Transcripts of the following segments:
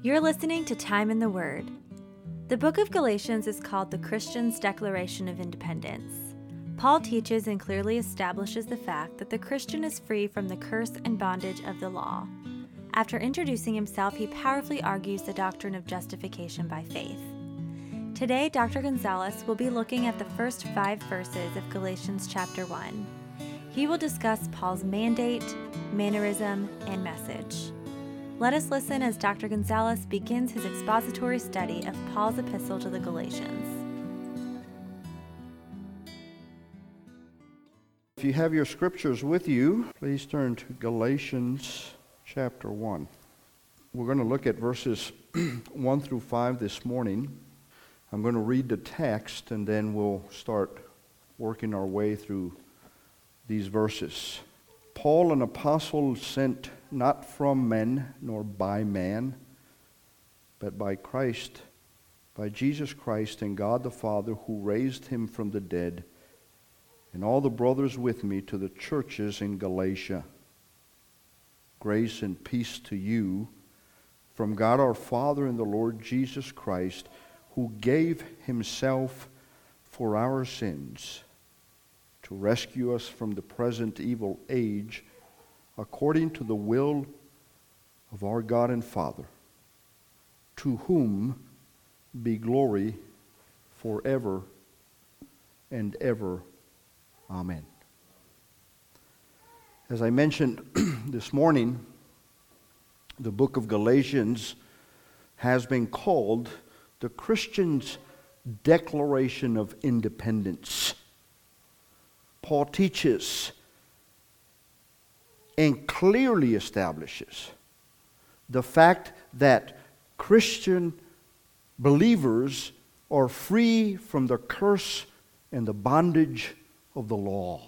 You're listening to Time in the Word. The book of Galatians is called the Christian's Declaration of Independence. Paul teaches and clearly establishes the fact that the Christian is free from the curse and bondage of the law. After introducing himself, he powerfully argues the doctrine of justification by faith. Today, Dr. Gonzalez will be looking at the first five verses of Galatians chapter 1. He will discuss Paul's mandate, mannerism, and message. Let us listen as Dr. Gonzalez begins his expository study of Paul's epistle to the Galatians. If you have your scriptures with you, please turn to Galatians chapter 1. We're going to look at verses 1 through 5 this morning. I'm going to read the text and then we'll start working our way through these verses. Paul, an apostle sent not from men nor by man, but by Christ, by Jesus Christ and God the Father who raised him from the dead, and all the brothers with me to the churches in Galatia. Grace and peace to you from God our Father and the Lord Jesus Christ, who gave himself for our sins to rescue us from the present evil age according to the will of our God and Father, to whom be glory forever and ever. Amen. As I mentioned this morning, the book of Galatians has been called the Christian's Declaration of Independence. Paul teaches and clearly establishes the fact that Christian believers are free from the curse and the bondage of the law.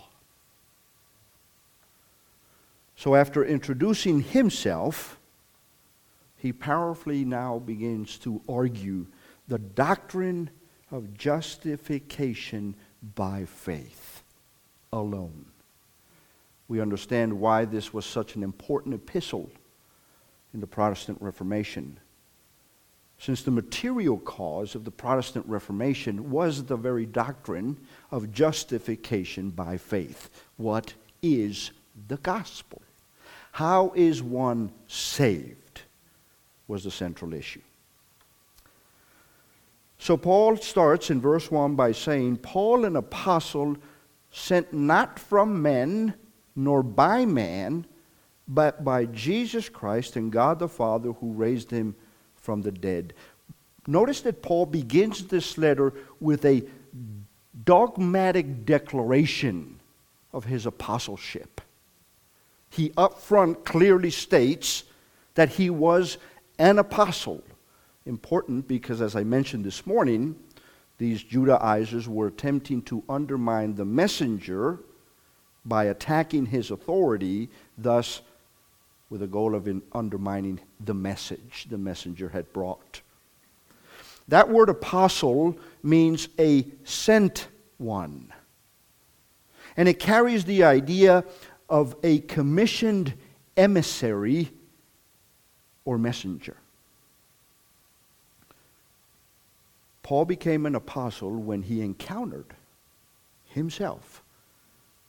So, after introducing himself, he powerfully now begins to argue the doctrine of justification by faith alone. We understand why this was such an important epistle in the Protestant Reformation. Since the material cause of the Protestant Reformation was the very doctrine of justification by faith. What is the gospel? How is one saved? Was the central issue. So Paul starts in verse 1 by saying, Paul, an apostle, sent not from men, nor by man, but by Jesus Christ and God the Father who raised him from the dead. Notice that Paul begins this letter with a dogmatic declaration of his apostleship. He up front clearly states that he was an apostle. Important because, as I mentioned this morning, these Judaizers were attempting to undermine the messenger by attacking his authority, thus, with the goal of undermining the message the messenger had brought. That word apostle means a sent one. And it carries the idea of a commissioned emissary or messenger. Paul became an apostle when he encountered himself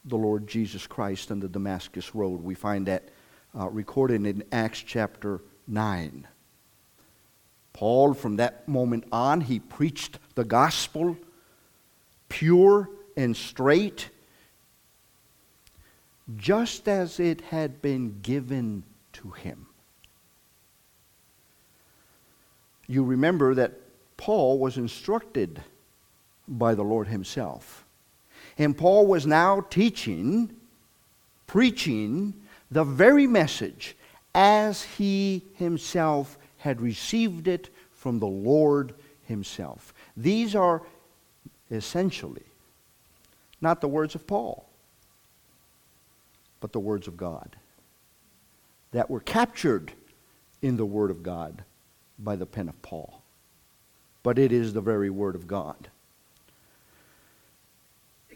the Lord Jesus Christ on the Damascus Road. We find that uh, recorded in Acts chapter 9. Paul, from that moment on, he preached the gospel pure and straight, just as it had been given to him. You remember that Paul was instructed by the Lord himself. And Paul was now teaching, preaching the very message as he himself had received it from the Lord himself. These are essentially not the words of Paul, but the words of God that were captured in the Word of God by the pen of Paul. But it is the very Word of God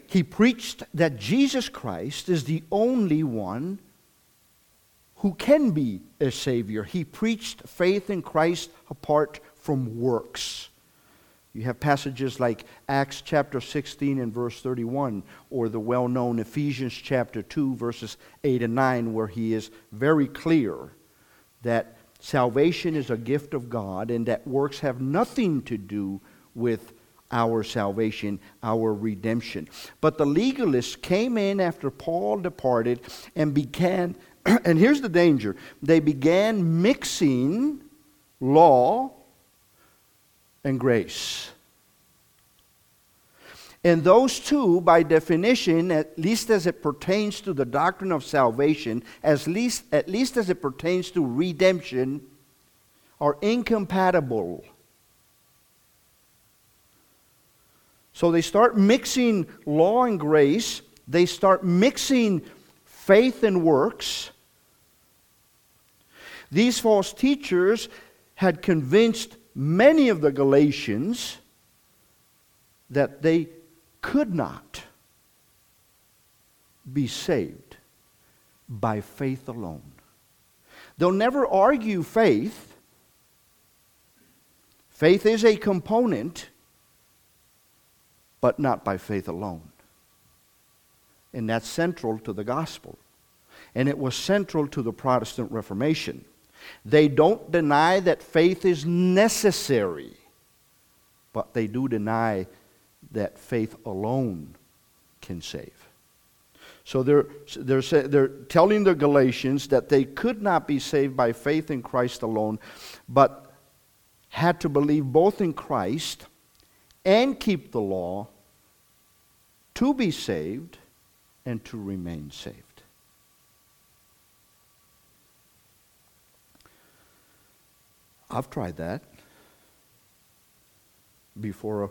he preached that Jesus Christ is the only one who can be a Savior. He preached faith in Christ apart from works. You have passages like Acts chapter 16 and verse 31, or the well known Ephesians chapter 2, verses 8 and 9, where he is very clear that salvation is a gift of God and that works have nothing to do with our salvation, our redemption. But the legalists came in after Paul departed and began, and here's the danger they began mixing law and grace. And those two, by definition, at least as it pertains to the doctrine of salvation, as least, at least as it pertains to redemption, are incompatible. So they start mixing law and grace, they start mixing faith and works. These false teachers had convinced many of the Galatians that they could not be saved by faith alone. They'll never argue faith. Faith is a component, but not by faith alone. And that's central to the gospel. And it was central to the Protestant Reformation. They don't deny that faith is necessary, but they do deny that faith alone can save. So they're, they're, they're telling the Galatians that they could not be saved by faith in Christ alone, but had to believe both in Christ and keep the law to be saved and to remain saved. I've tried that before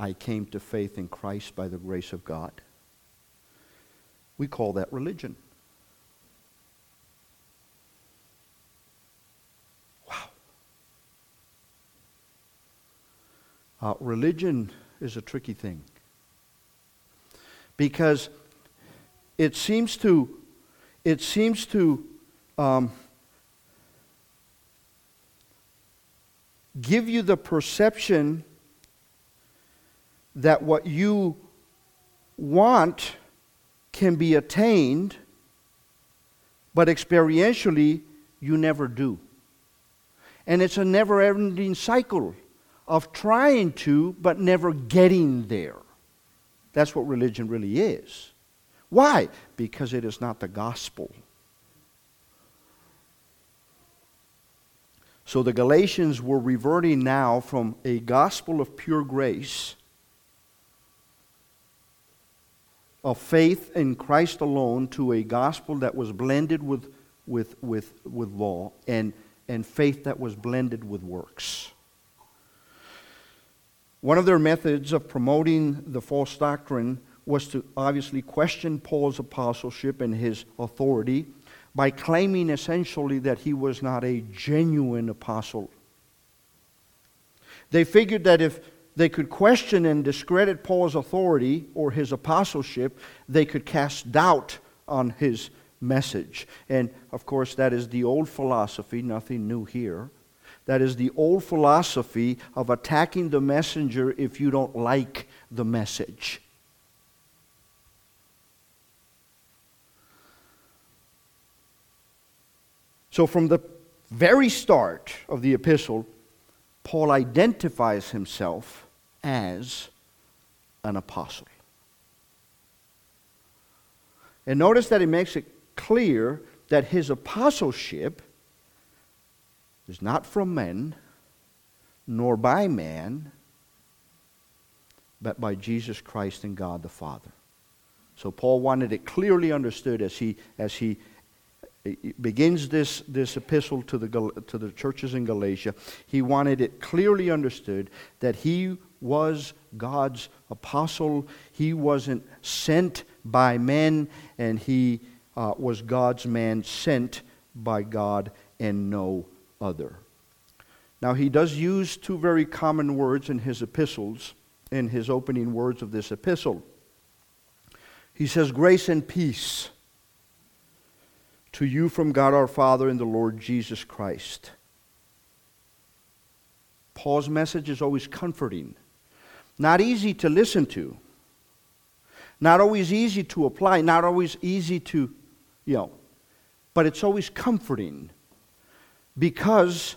I came to faith in Christ by the grace of God. We call that religion. Wow. Uh, religion is a tricky thing because it seems to it seems to um, give you the perception that what you want can be attained, but experientially you never do. And it's a never ending cycle of trying to, but never getting there. That's what religion really is. Why? Because it is not the gospel. So the Galatians were reverting now from a gospel of pure grace, of faith in Christ alone, to a gospel that was blended with, with, with, with law and, and faith that was blended with works. One of their methods of promoting the false doctrine was to obviously question Paul's apostleship and his authority by claiming essentially that he was not a genuine apostle. They figured that if they could question and discredit Paul's authority or his apostleship, they could cast doubt on his message. And of course, that is the old philosophy, nothing new here. That is the old philosophy of attacking the messenger if you don't like the message. So, from the very start of the epistle, Paul identifies himself as an apostle. And notice that he makes it clear that his apostleship is not from men, nor by man, but by Jesus Christ and God the Father. So Paul wanted it clearly understood as he, as he begins this, this epistle to the, to the churches in Galatia, he wanted it clearly understood that he was God's apostle. He wasn't sent by men, and he uh, was God's man sent by God and no other. Now, he does use two very common words in his epistles, in his opening words of this epistle. He says, Grace and peace to you from God our Father and the Lord Jesus Christ. Paul's message is always comforting, not easy to listen to, not always easy to apply, not always easy to, you know, but it's always comforting because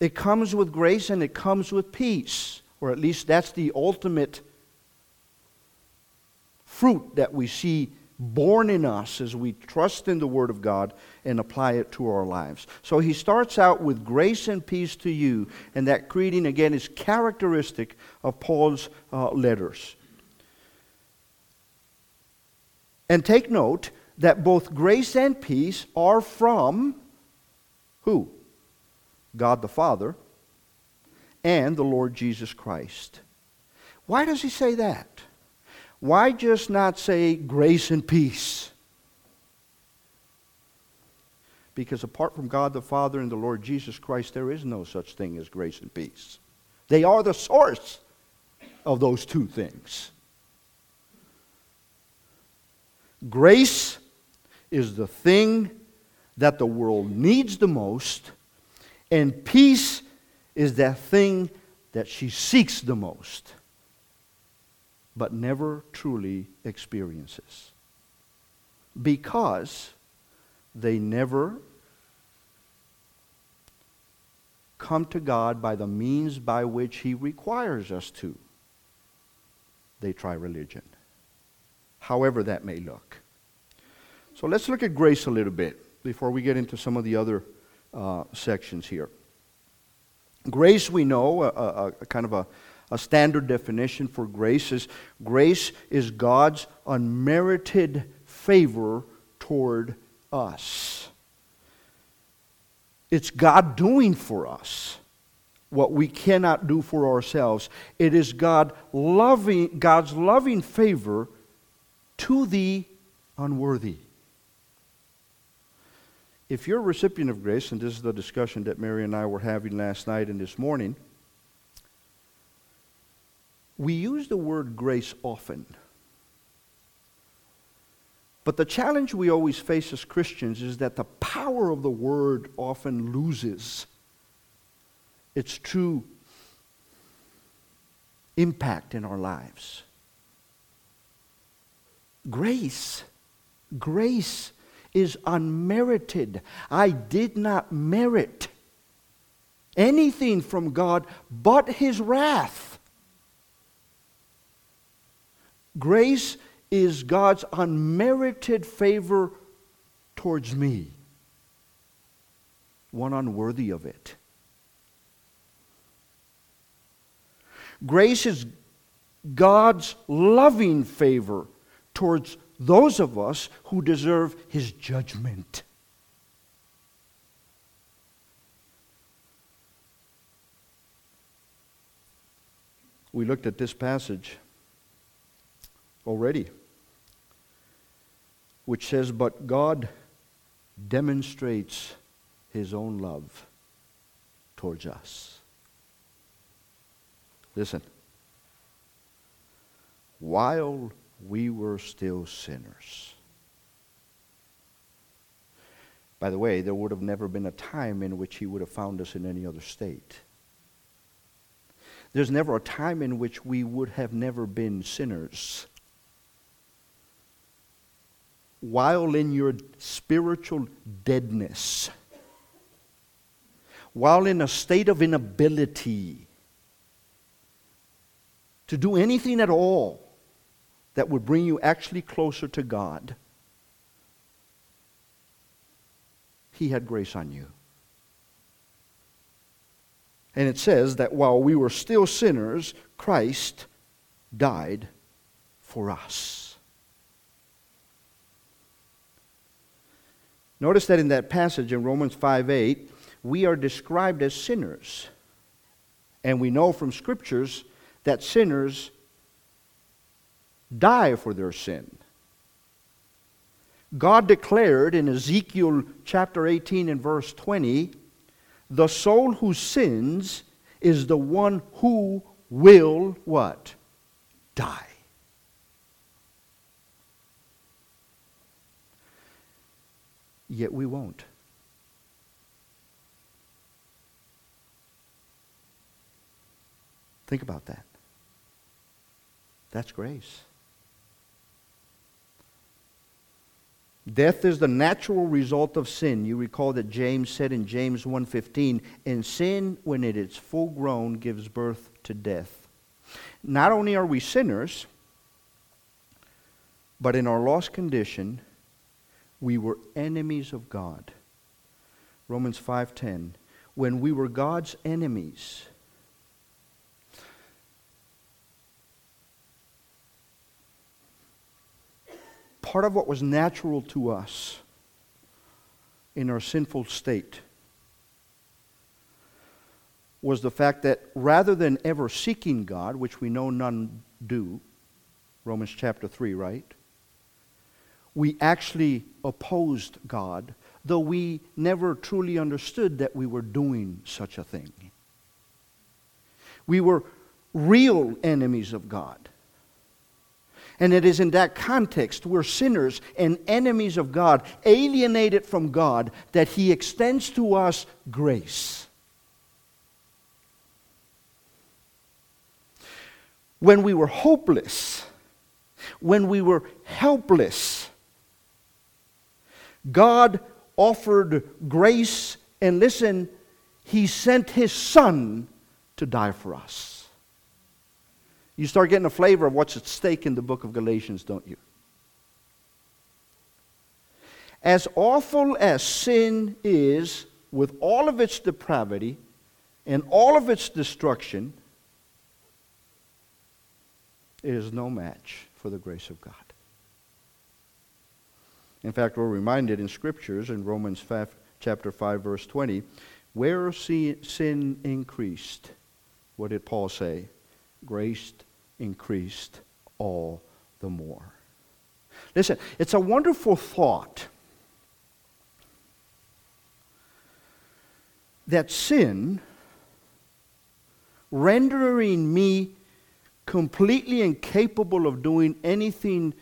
it comes with grace and it comes with peace, or at least that's the ultimate fruit that we see born in us as we trust in the Word of God and apply it to our lives. So he starts out with grace and peace to you, and that greeting again is characteristic of Paul's uh, letters. And take note that both grace and peace are from who? God the Father and the Lord Jesus Christ. Why does he say that? Why just not say grace and peace? Because apart from God the Father and the Lord Jesus Christ, there is no such thing as grace and peace. They are the source of those two things. Grace is the thing that the world needs the most, and peace is that thing that she seeks the most, but never truly experiences. Because they never come to God by the means by which He requires us to. They try religion however that may look. So let's look at grace a little bit before we get into some of the other uh, sections here. Grace, we know, a, a, a kind of a, a standard definition for grace is grace is God's unmerited favor toward us. It's God doing for us what we cannot do for ourselves. It is God loving, God's loving favor to the unworthy. If you're a recipient of grace, and this is the discussion that Mary and I were having last night and this morning, we use the word grace often. But the challenge we always face as Christians is that the power of the word often loses its true impact in our lives. Grace, grace is unmerited. I did not merit anything from God but His wrath. Grace is God's unmerited favor towards me, one unworthy of it. Grace is God's loving favor towards those of us who deserve his judgment. We looked at this passage already, which says, But God demonstrates his own love towards us. Listen. While we were still sinners. By the way, there would have never been a time in which he would have found us in any other state. There's never a time in which we would have never been sinners. While in your spiritual deadness, while in a state of inability to do anything at all, that would bring you actually closer to God, He had grace on you. And it says that while we were still sinners, Christ died for us. Notice that in that passage in Romans 5 8, we are described as sinners. And we know from scriptures that sinners die for their sin. God declared in Ezekiel chapter 18 and verse 20 the soul who sins is the one who will what? Die. yet we won't. Think about that. That's grace. Death is the natural result of sin. You recall that James said in James 1:15, "And sin when it is full grown gives birth to death." Not only are we sinners, but in our lost condition, we were enemies of God. Romans 5:10, when we were God's enemies, part of what was natural to us in our sinful state was the fact that rather than ever seeking God, which we know none do, Romans chapter 3, right? We actually opposed God, though we never truly understood that we were doing such a thing. We were real enemies of God. And it is in that context, we're sinners and enemies of God, alienated from God, that He extends to us grace. When we were hopeless, when we were helpless, God offered grace, and listen, He sent His Son to die for us. You start getting a flavor of what's at stake in the book of Galatians, don't you? As awful as sin is, with all of its depravity and all of its destruction, it is no match for the grace of God. In fact, we're reminded in scriptures in Romans 5, chapter 5, verse 20, where sin increased, what did Paul say? Grace increased all the more. Listen, it's a wonderful thought that sin, rendering me completely incapable of doing anything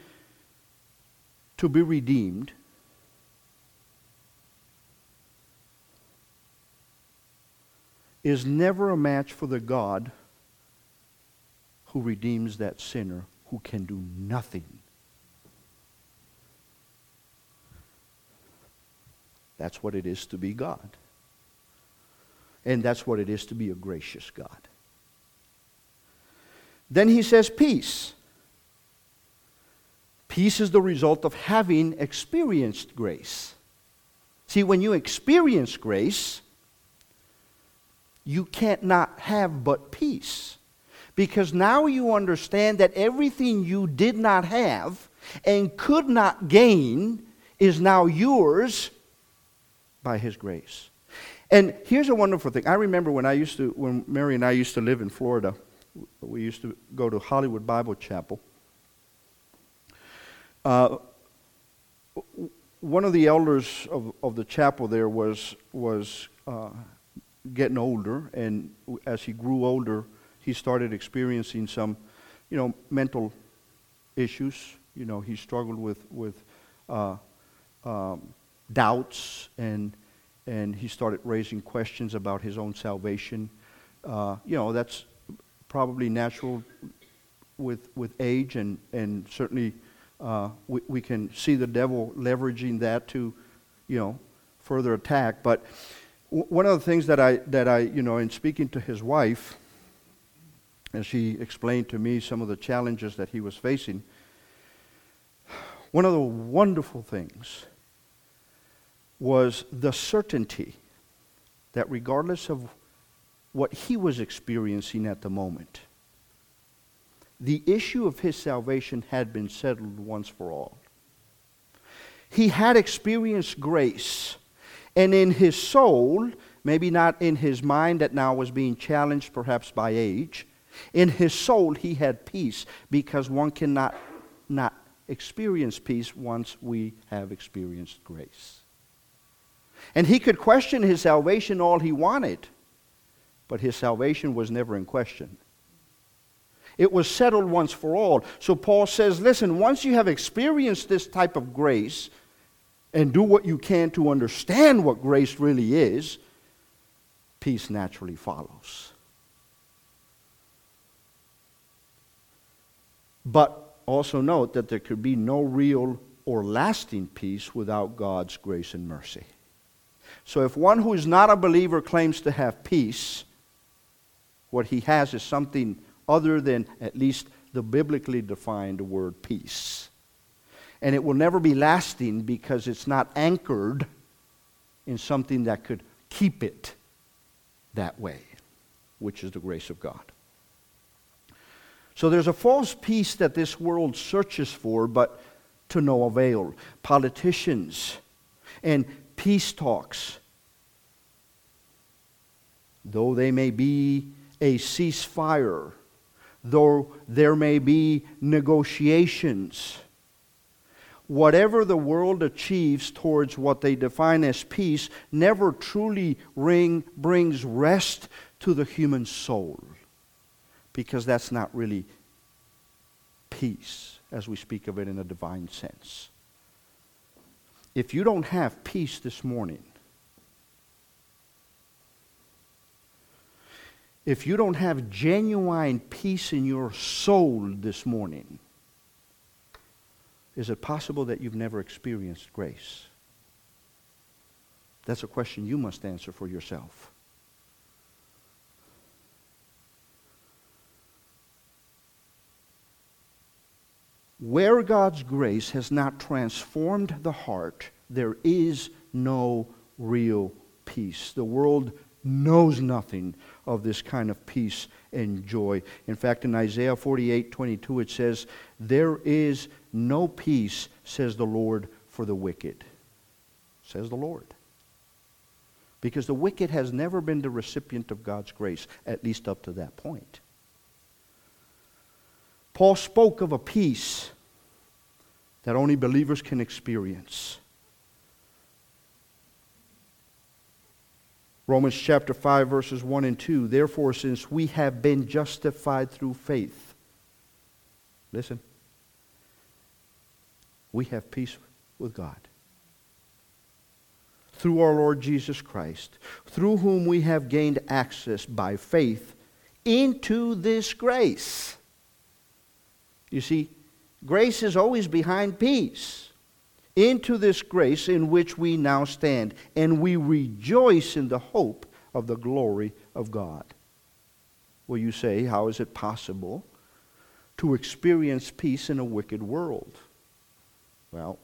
to be redeemed, is never a match for the God who redeems that sinner who can do nothing. That's what it is to be God. And that's what it is to be a gracious God. Then he says, peace. Peace is the result of having experienced grace. See, when you experience grace, you can't not have but peace. Because now you understand that everything you did not have and could not gain is now yours by His grace. And here's a wonderful thing. I remember when I used to, when Mary and I used to live in Florida, we used to go to Hollywood Bible Chapel. Uh, one of the elders of, of the chapel there was, was uh, getting older, and as he grew older, he started experiencing some, you know, mental issues. You know, he struggled with with uh, um, doubts and and he started raising questions about his own salvation. Uh, you know, that's probably natural with with age, and and certainly uh, we, we can see the devil leveraging that to, you know, further attack. But one of the things that I that I you know in speaking to his wife as he explained to me some of the challenges that he was facing, one of the wonderful things was the certainty that regardless of what he was experiencing at the moment, the issue of his salvation had been settled once for all. He had experienced grace, and in his soul, maybe not in his mind that now was being challenged perhaps by age, in his soul, he had peace because one cannot not experience peace once we have experienced grace. And he could question his salvation all he wanted, but his salvation was never in question. It was settled once for all. So Paul says, listen, once you have experienced this type of grace, and do what you can to understand what grace really is, peace naturally follows. But also note that there could be no real or lasting peace without God's grace and mercy. So if one who is not a believer claims to have peace, what he has is something other than at least the biblically defined word peace. And it will never be lasting because it's not anchored in something that could keep it that way, which is the grace of God. So there's a false peace that this world searches for, but to no avail. Politicians and peace talks, though they may be a ceasefire, though there may be negotiations, whatever the world achieves towards what they define as peace never truly ring, brings rest to the human soul because that's not really peace as we speak of it in a divine sense. If you don't have peace this morning, if you don't have genuine peace in your soul this morning, is it possible that you've never experienced grace? That's a question you must answer for yourself. Where God's grace has not transformed the heart, there is no real peace. The world knows nothing of this kind of peace and joy. In fact, in Isaiah 48 22, it says, There is no peace, says the Lord, for the wicked. Says the Lord. Because the wicked has never been the recipient of God's grace, at least up to that point. Paul spoke of a peace that only believers can experience. Romans chapter 5, verses 1 and 2. Therefore, since we have been justified through faith, listen, we have peace with God. Through our Lord Jesus Christ, through whom we have gained access by faith into this grace. You see, grace is always behind peace into this grace in which we now stand, and we rejoice in the hope of the glory of God. Well, you say, how is it possible to experience peace in a wicked world? Well,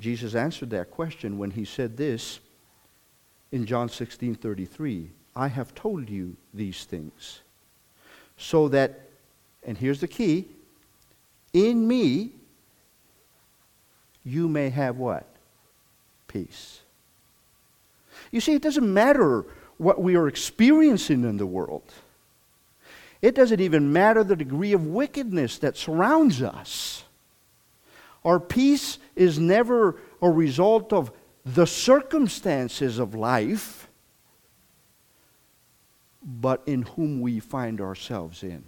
Jesus answered that question when he said this in John 16 33. I have told you these things so that, and here's the key, in me you may have what? Peace. You see, it doesn't matter what we are experiencing in the world. It doesn't even matter the degree of wickedness that surrounds us. Our peace is never a result of the circumstances of life, but in whom we find ourselves in.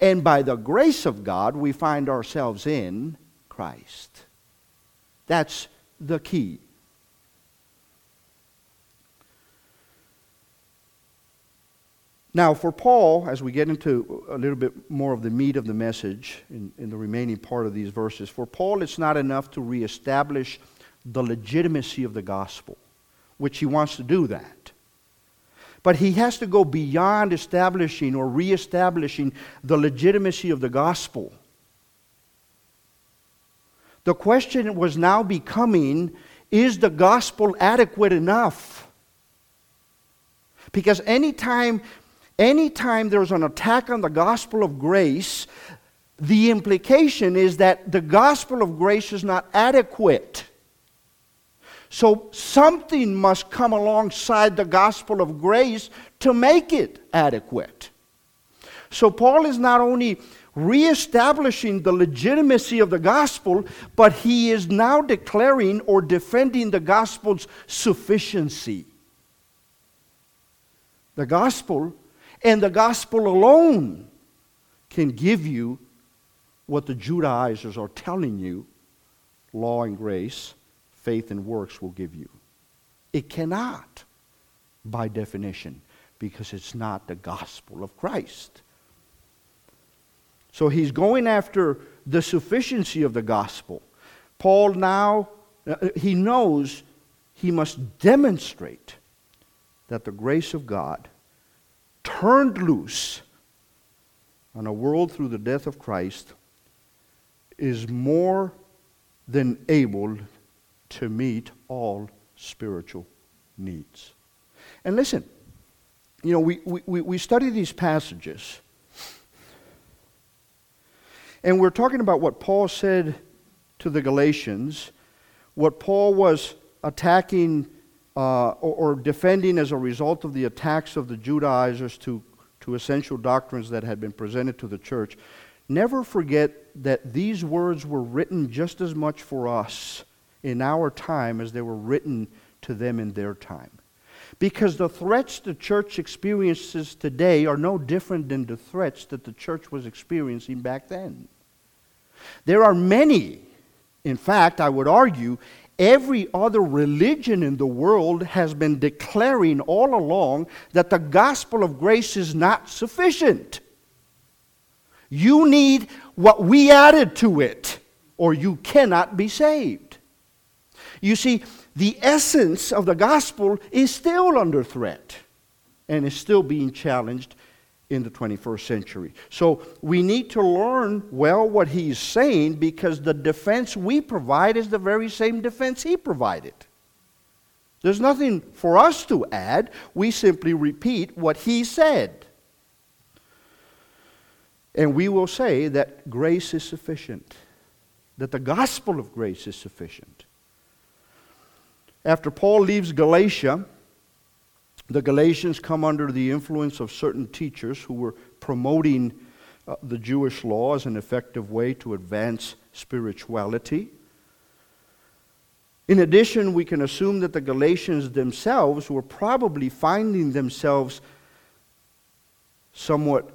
And by the grace of God, we find ourselves in Christ. That's the key. Now, for Paul, as we get into a little bit more of the meat of the message in, in, the remaining part of these verses, for Paul, it's not enough to reestablish the legitimacy of the gospel, which he wants to do that. But he has to go beyond establishing or reestablishing the legitimacy of the gospel the question was now becoming is the gospel adequate enough? Because anytime, anytime there's an attack on the gospel of grace, the implication is that the gospel of grace is not adequate. So something must come alongside the gospel of grace to make it adequate. So Paul is not only reestablishing the legitimacy of the gospel, but he is now declaring or defending the gospel's sufficiency. The gospel and the gospel alone can give you what the Judaizers are telling you law and grace, faith and works will give you. It cannot, by definition, because it's not the gospel of Christ. So he's going after the sufficiency of the gospel. Paul now, uh, he knows he must demonstrate that the grace of God turned loose on a world through the death of Christ is more than able to meet all spiritual needs. And listen, you know, we, we, we study these passages, and we're talking about what Paul said to the Galatians, what Paul was attacking uh, or, or, defending as a result of the attacks of the Judaizers to, to essential doctrines that had been presented to the church. Never forget that these words were written just as much for us in our time as they were written to them in their time. Because the threats the church experiences today are no different than the threats that the church was experiencing back then. There are many, in fact, I would argue, every other religion in the world has been declaring all along that the gospel of grace is not sufficient. You need what we added to it, or you cannot be saved. You see, the essence of the gospel is still under threat and is still being challenged in the 21st century. So we need to learn well what he's saying because the defense we provide is the very same defense he provided. There's nothing for us to add. We simply repeat what he said. And we will say that grace is sufficient, that the gospel of grace is sufficient. After Paul leaves Galatia, the Galatians come under the influence of certain teachers who were promoting uh, the Jewish law as an effective way to advance spirituality. In addition, we can assume that the Galatians themselves were probably finding themselves somewhat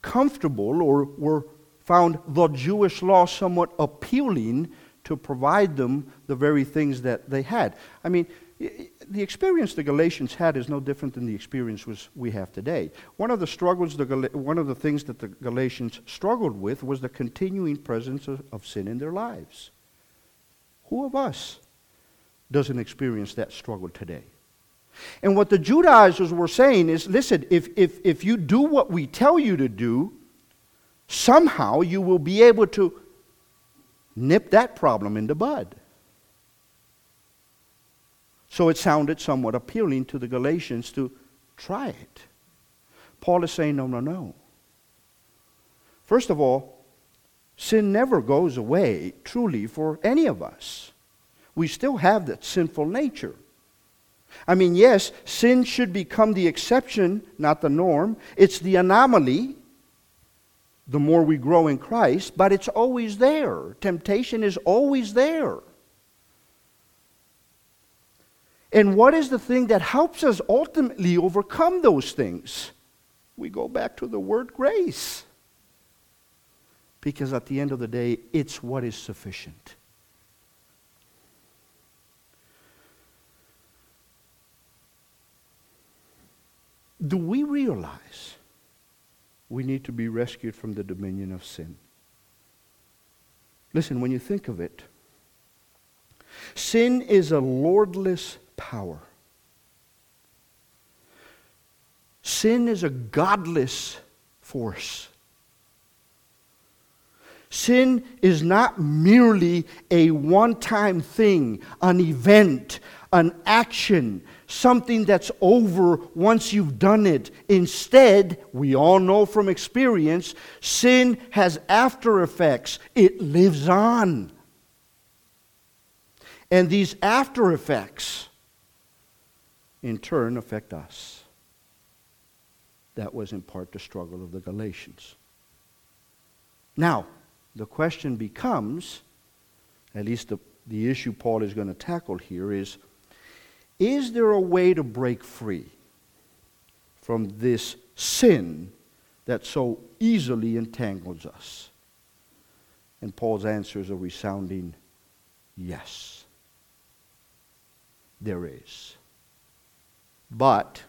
comfortable or were found the Jewish law somewhat appealing to provide them the very things that they had. I mean, the experience the Galatians had is no different than the experience we have today. One of the struggles, the Gal- one of the things that the Galatians struggled with was the continuing presence of, of sin in their lives. Who of us doesn't experience that struggle today? And what the Judaizers were saying is listen, if, if, if you do what we tell you to do, somehow you will be able to nip that problem in the bud. So it sounded somewhat appealing to the Galatians to try it. Paul is saying, no, no, no. First of all, sin never goes away truly for any of us. We still have that sinful nature. I mean, yes, sin should become the exception, not the norm. It's the anomaly the more we grow in Christ, but it's always there. Temptation is always there. And what is the thing that helps us ultimately overcome those things? We go back to the word grace. Because at the end of the day, it's what is sufficient. Do we realize we need to be rescued from the dominion of sin? Listen, when you think of it, sin is a lordless power. Sin is a godless force. Sin is not merely a one time thing, an event, an action, something that's over once you've done it. Instead, we all know from experience, sin has after effects, it lives on. And these after effects in turn affect us. That was in part the struggle of the Galatians. Now, the question becomes, at least the, the issue Paul is going to tackle here is is there a way to break free from this sin that so easily entangles us? And Paul's answer is a resounding yes. There is. But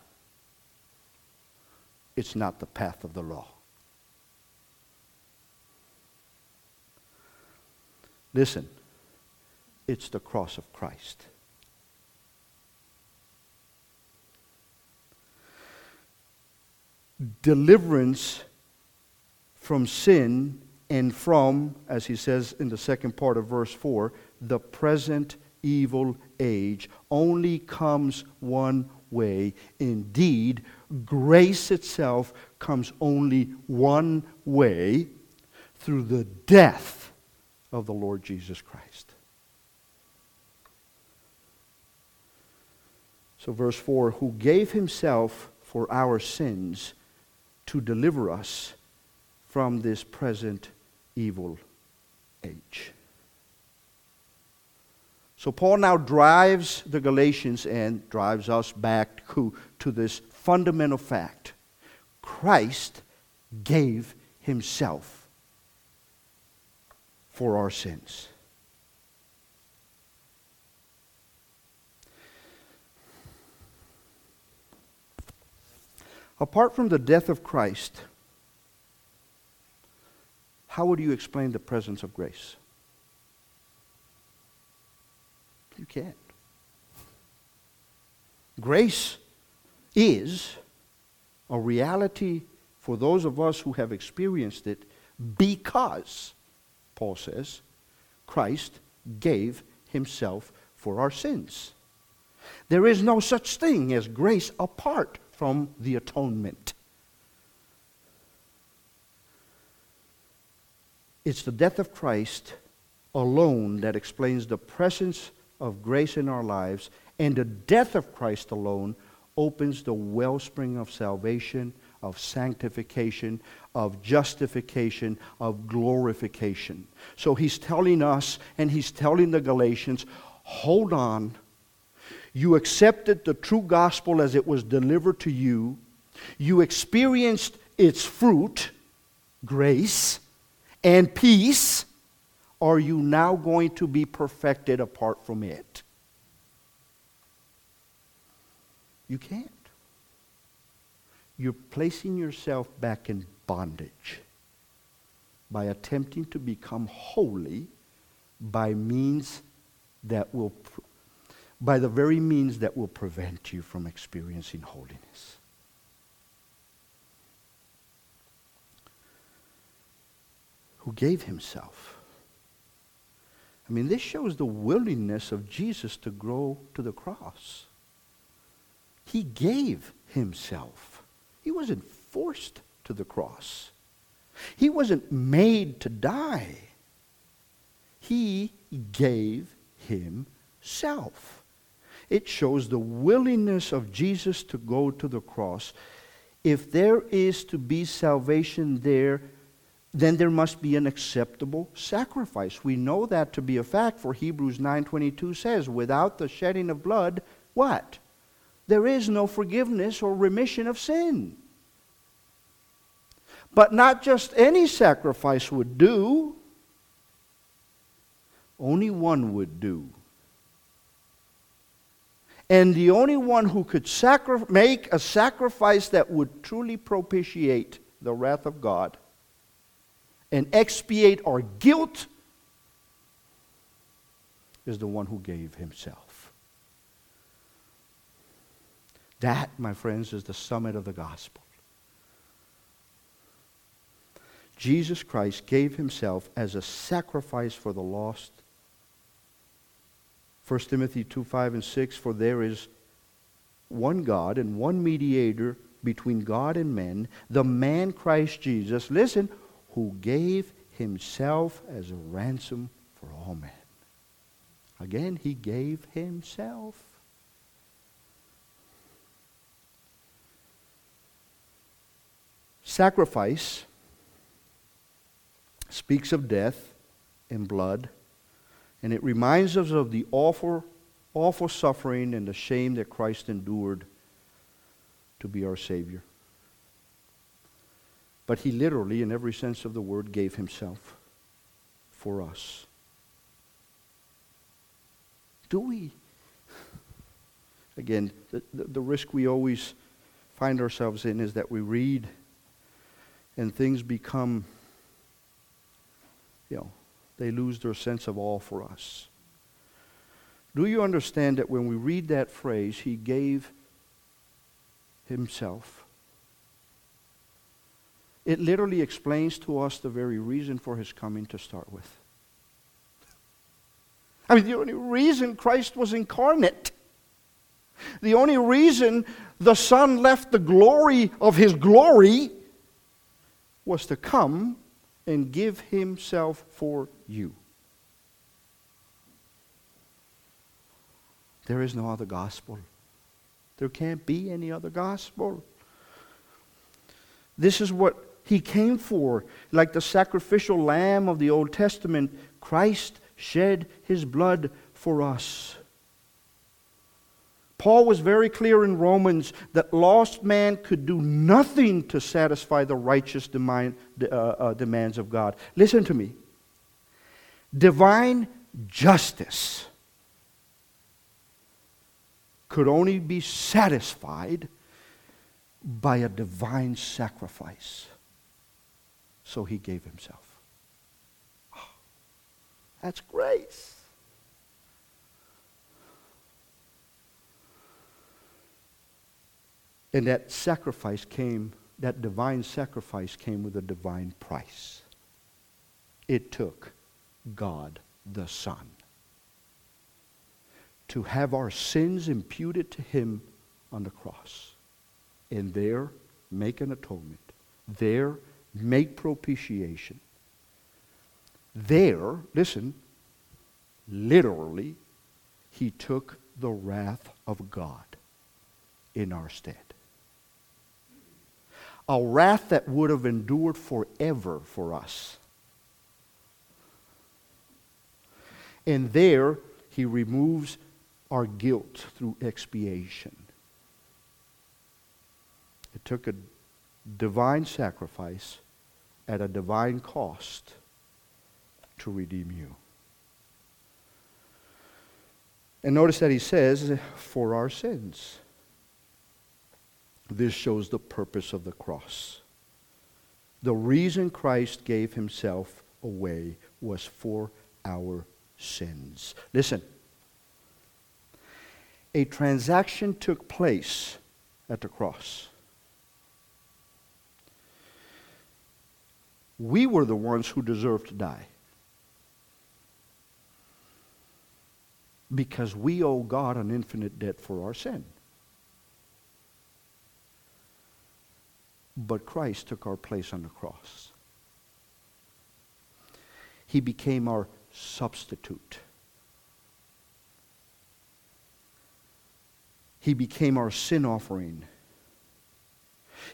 it's not the path of the law. Listen, it's the cross of Christ. Deliverance from sin and from, as he says in the second part of verse 4, the present evil age only comes one way. Indeed, grace itself comes only one way through the death of the Lord Jesus Christ. So, verse 4 who gave himself for our sins to deliver us from this present evil age. So Paul now drives the Galatians and drives us back to, to this fundamental fact Christ gave himself for our sins. Apart from the death of Christ, how would you explain the presence of grace? You can't. Grace is a reality for those of us who have experienced it because, Paul says, Christ gave himself for our sins. There is no such thing as grace apart from the atonement. It's the death of Christ alone that explains the presence of grace in our lives, and the death of Christ alone opens the wellspring of salvation, of sanctification, of justification, of glorification. So he's telling us, and he's telling the Galatians, hold on. You accepted the true gospel as it was delivered to you. You experienced its fruit, grace, and peace are you now going to be perfected apart from it? You can't. You're placing yourself back in bondage by attempting to become holy by means that will by the very means that will prevent you from experiencing holiness. Who gave himself I mean, this shows the willingness of Jesus to grow to the cross. He gave himself. He wasn't forced to the cross. He wasn't made to die. He gave himself. It shows the willingness of Jesus to go to the cross. If there is to be salvation there, then there must be an acceptable sacrifice. We know that to be a fact for Hebrews 9:22 says, without the shedding of blood, what? There is no forgiveness or remission of sin. But not just any sacrifice would do. Only one would do. And the only one who could sacri- make a sacrifice that would truly propitiate the wrath of God and expiate our guilt is the one who gave himself. That, my friends, is the summit of the gospel. Jesus Christ gave himself as a sacrifice for the lost. 1 Timothy 2 5 and 6 For there is one God and one mediator between God and men, the man Christ Jesus. Listen, who gave himself as a ransom for all men. Again, he gave himself. Sacrifice speaks of death and blood, and it reminds us of the awful, awful suffering and the shame that Christ endured to be our Savior. But he literally, in every sense of the word, gave himself for us. Do we? Again, the, the, the, risk we always find ourselves in is that we read and things become, you know, they lose their sense of awe for us. Do you understand that when we read that phrase, he gave himself? It literally explains to us the very reason for his coming to start with. I mean, the only reason Christ was incarnate, the only reason the Son left the glory of his glory was to come and give himself for you. There is no other gospel. There can't be any other gospel. This is what he came for. Like the sacrificial lamb of the Old Testament, Christ shed his blood for us. Paul was very clear in Romans that lost man could do nothing to satisfy the righteous demand, uh, uh, demands of God. Listen to me. Divine justice could only be satisfied by a divine sacrifice. So he gave himself. Oh, that's grace. And that sacrifice came, that divine sacrifice came with a divine price. It took God the Son to have our sins imputed to him on the cross. And there, make an atonement. There, make propitiation. There, listen, literally, he took the wrath of God in our stead. A wrath that would have endured forever for us. And there, he removes our guilt through expiation. It took a divine sacrifice at a divine cost to redeem you. And notice that he says, for our sins. This shows the purpose of the cross. The reason Christ gave himself away was for our sins. Listen, a transaction took place at the cross. We were the ones who deserved to die. Because we owe God an infinite debt for our sin. But Christ took our place on the cross. He became our substitute. He became our sin offering.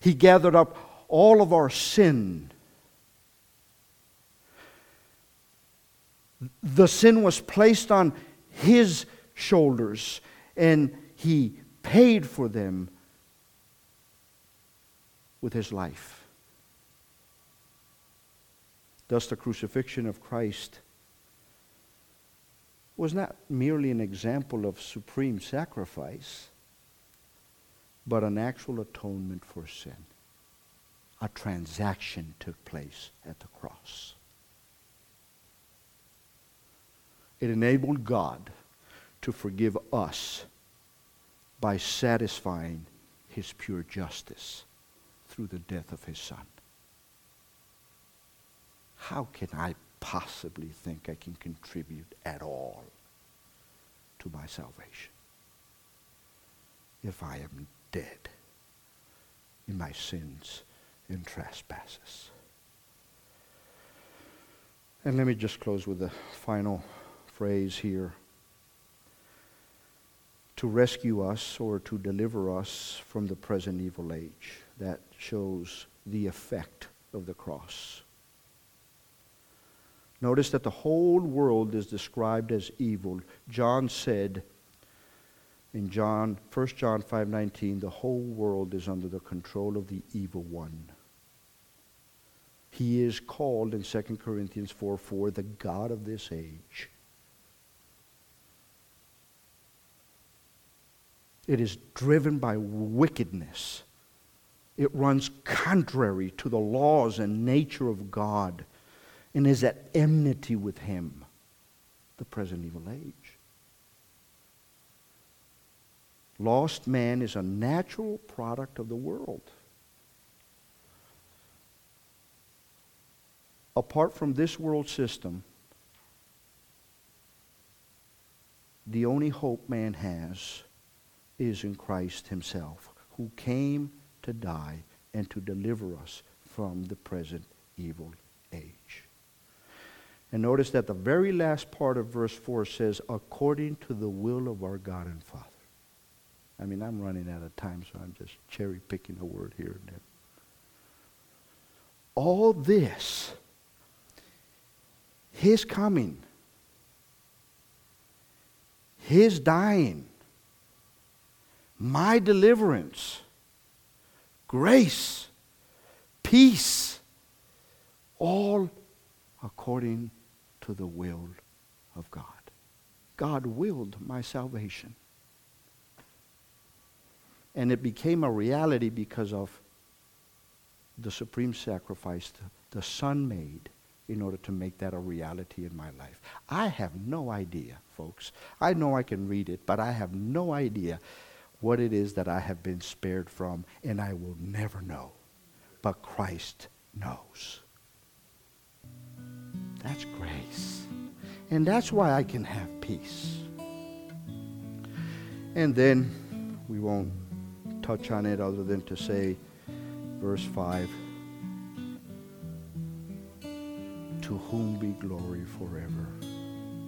He gathered up all of our sin. The sin was placed on His shoulders, and He paid for them with His life. Thus, the crucifixion of Christ was not merely an example of supreme sacrifice but an actual atonement for sin. A transaction took place at the cross. It enabled God to forgive us by satisfying his pure justice through the death of his son. How can I possibly think I can contribute at all to my salvation if I am dead in my sins and trespasses. And let me just close with a final phrase here. To rescue us or to deliver us from the present evil age. That shows the effect of the cross. Notice that the whole world is described as evil. John said, in John 1 John 5:19 the whole world is under the control of the evil one. He is called in 2 Corinthians 4 4 the God of this age. It is driven by wickedness. It runs contrary to the laws and nature of God and is at enmity with Him, the present evil age. Lost man is a natural product of the world. Apart from this world system, the only hope man has is in Christ himself, who came to die and to deliver us from the present evil age. And notice that the very last part of verse 4 says, according to the will of our God and Father. I mean, I'm running out of time, so I'm just cherry picking a word here and there. All this, His coming, His dying, my deliverance, grace, peace, all according to the will of God. God willed my salvation. And it became a reality because of the supreme sacrifice the Son made in order to make that a reality in my life. I have no idea, folks. I know I can read it, but I have no idea what it is that I have been spared from, and I will never know. But Christ knows. That's grace. And that's why I can have peace. And then we won't touch on it other than to say, verse 5 To whom be glory forever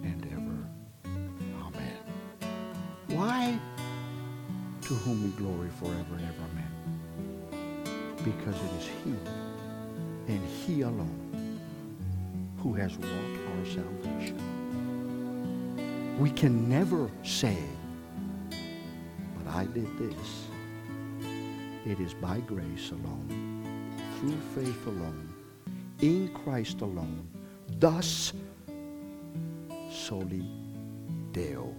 and ever. Amen. Why? To whom we glory forever and ever. Amen. Because it is He and He alone who has wrought our salvation. We can never say, but I did this. It is by grace alone, through faith alone, in Christ alone, thus soli Deo.